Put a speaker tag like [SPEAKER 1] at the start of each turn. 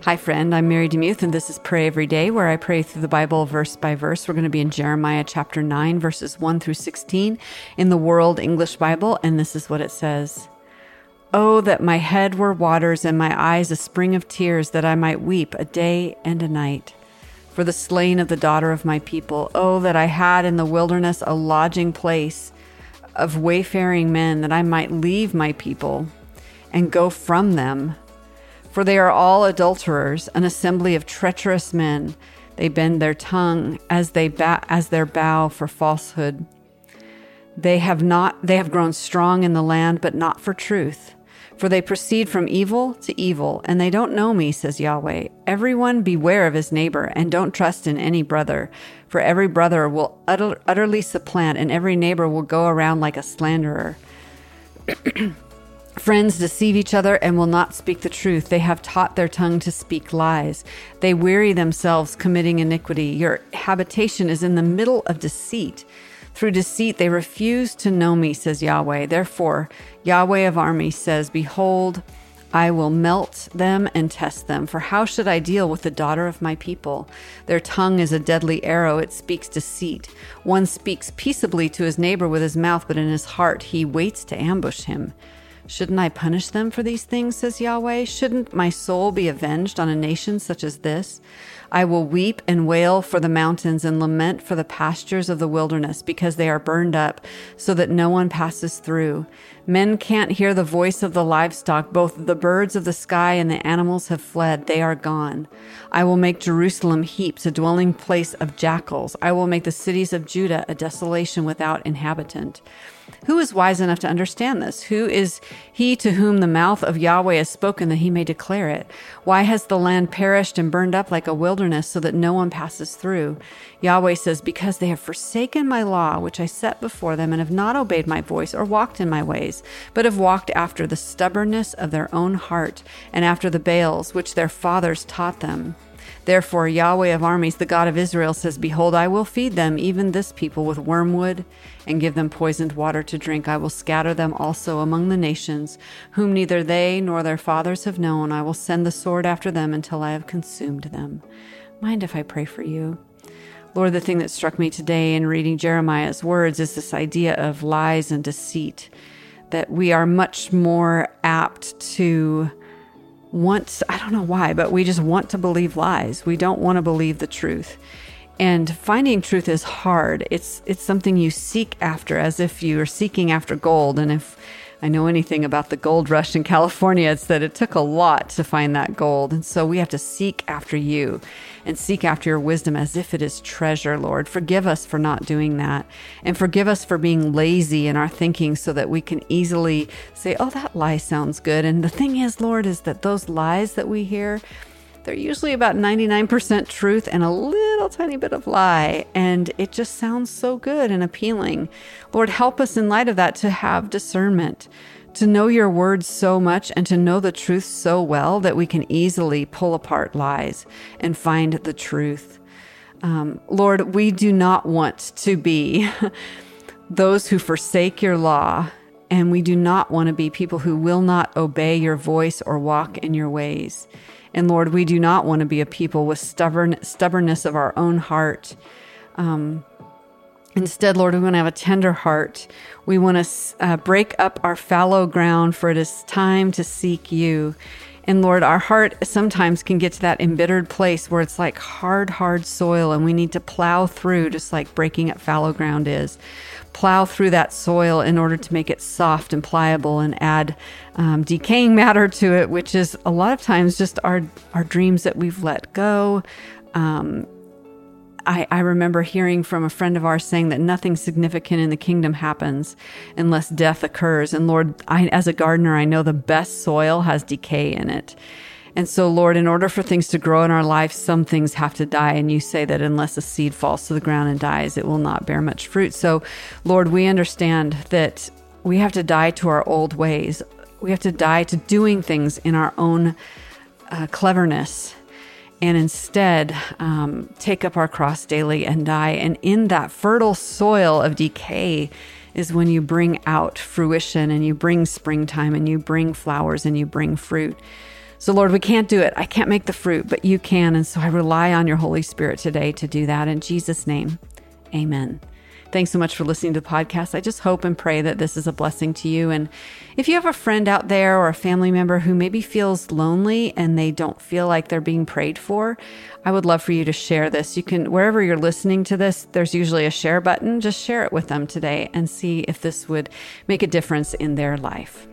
[SPEAKER 1] Hi, friend. I'm Mary DeMuth, and this is Pray Every Day, where I pray through the Bible verse by verse. We're going to be in Jeremiah chapter 9, verses 1 through 16 in the World English Bible, and this is what it says Oh, that my head were waters and my eyes a spring of tears, that I might weep a day and a night. For the slain of the daughter of my people. Oh, that I had in the wilderness a lodging place of wayfaring men, that I might leave my people and go from them for they are all adulterers, an assembly of treacherous men. They bend their tongue as they ba- as their bow for falsehood. They have not they have grown strong in the land, but not for truth. For they proceed from evil to evil, and they don't know me, says Yahweh. Everyone beware of his neighbor, and don't trust in any brother. For every brother will utter, utterly supplant, and every neighbor will go around like a slanderer. Friends deceive each other and will not speak the truth. They have taught their tongue to speak lies. They weary themselves committing iniquity. Your habitation is in the middle of deceit. Through deceit, they refuse to know me, says Yahweh. Therefore, Yahweh of armies says, Behold, I will melt them and test them. For how should I deal with the daughter of my people? Their tongue is a deadly arrow, it speaks deceit. One speaks peaceably to his neighbor with his mouth, but in his heart he waits to ambush him. Shouldn't I punish them for these things, says Yahweh? Shouldn't my soul be avenged on a nation such as this? I will weep and wail for the mountains and lament for the pastures of the wilderness because they are burned up so that no one passes through. Men can't hear the voice of the livestock. Both the birds of the sky and the animals have fled. They are gone. I will make Jerusalem heaps, a dwelling place of jackals. I will make the cities of Judah a desolation without inhabitant. Who is wise enough to understand this? Who is he to whom the mouth of Yahweh has spoken that he may declare it? Why has the land perished and burned up like a wilderness so that no one passes through? Yahweh says, Because they have forsaken my law, which I set before them, and have not obeyed my voice or walked in my ways, but have walked after the stubbornness of their own heart and after the Baals which their fathers taught them. Therefore, Yahweh of armies, the God of Israel, says, Behold, I will feed them, even this people, with wormwood, and give them poisoned water to drink. I will scatter them also among the nations, whom neither they nor their fathers have known. I will send the sword after them until I have consumed them. Mind if I pray for you? Lord, the thing that struck me today in reading Jeremiah's words is this idea of lies and deceit, that we are much more apt to want, I don't know why, but we just want to believe lies. We don't want to believe the truth. And finding truth is hard. It's it's something you seek after as if you are seeking after gold. And if I know anything about the gold rush in California, it's that it took a lot to find that gold. And so we have to seek after you and seek after your wisdom as if it is treasure, Lord. Forgive us for not doing that. And forgive us for being lazy in our thinking so that we can easily say, oh, that lie sounds good. And the thing is, Lord, is that those lies that we hear, they're usually about 99% truth and a little tiny bit of lie. And it just sounds so good and appealing. Lord, help us in light of that to have discernment, to know your words so much and to know the truth so well that we can easily pull apart lies and find the truth. Um, Lord, we do not want to be those who forsake your law, and we do not want to be people who will not obey your voice or walk in your ways. And Lord, we do not want to be a people with stubborn stubbornness of our own heart. Um, instead, Lord, we want to have a tender heart. We want to uh, break up our fallow ground, for it is time to seek you. And Lord, our heart sometimes can get to that embittered place where it's like hard, hard soil, and we need to plow through, just like breaking up fallow ground is plow through that soil in order to make it soft and pliable and add um, decaying matter to it, which is a lot of times just our, our dreams that we've let go. Um, I, I remember hearing from a friend of ours saying that nothing significant in the kingdom happens unless death occurs. And Lord, I, as a gardener, I know the best soil has decay in it. And so, Lord, in order for things to grow in our life, some things have to die. And you say that unless a seed falls to the ground and dies, it will not bear much fruit. So, Lord, we understand that we have to die to our old ways. We have to die to doing things in our own uh, cleverness and instead um, take up our cross daily and die. And in that fertile soil of decay is when you bring out fruition and you bring springtime and you bring flowers and you bring fruit. So, Lord, we can't do it. I can't make the fruit, but you can. And so I rely on your Holy Spirit today to do that. In Jesus' name, amen. Thanks so much for listening to the podcast. I just hope and pray that this is a blessing to you. And if you have a friend out there or a family member who maybe feels lonely and they don't feel like they're being prayed for, I would love for you to share this. You can, wherever you're listening to this, there's usually a share button. Just share it with them today and see if this would make a difference in their life.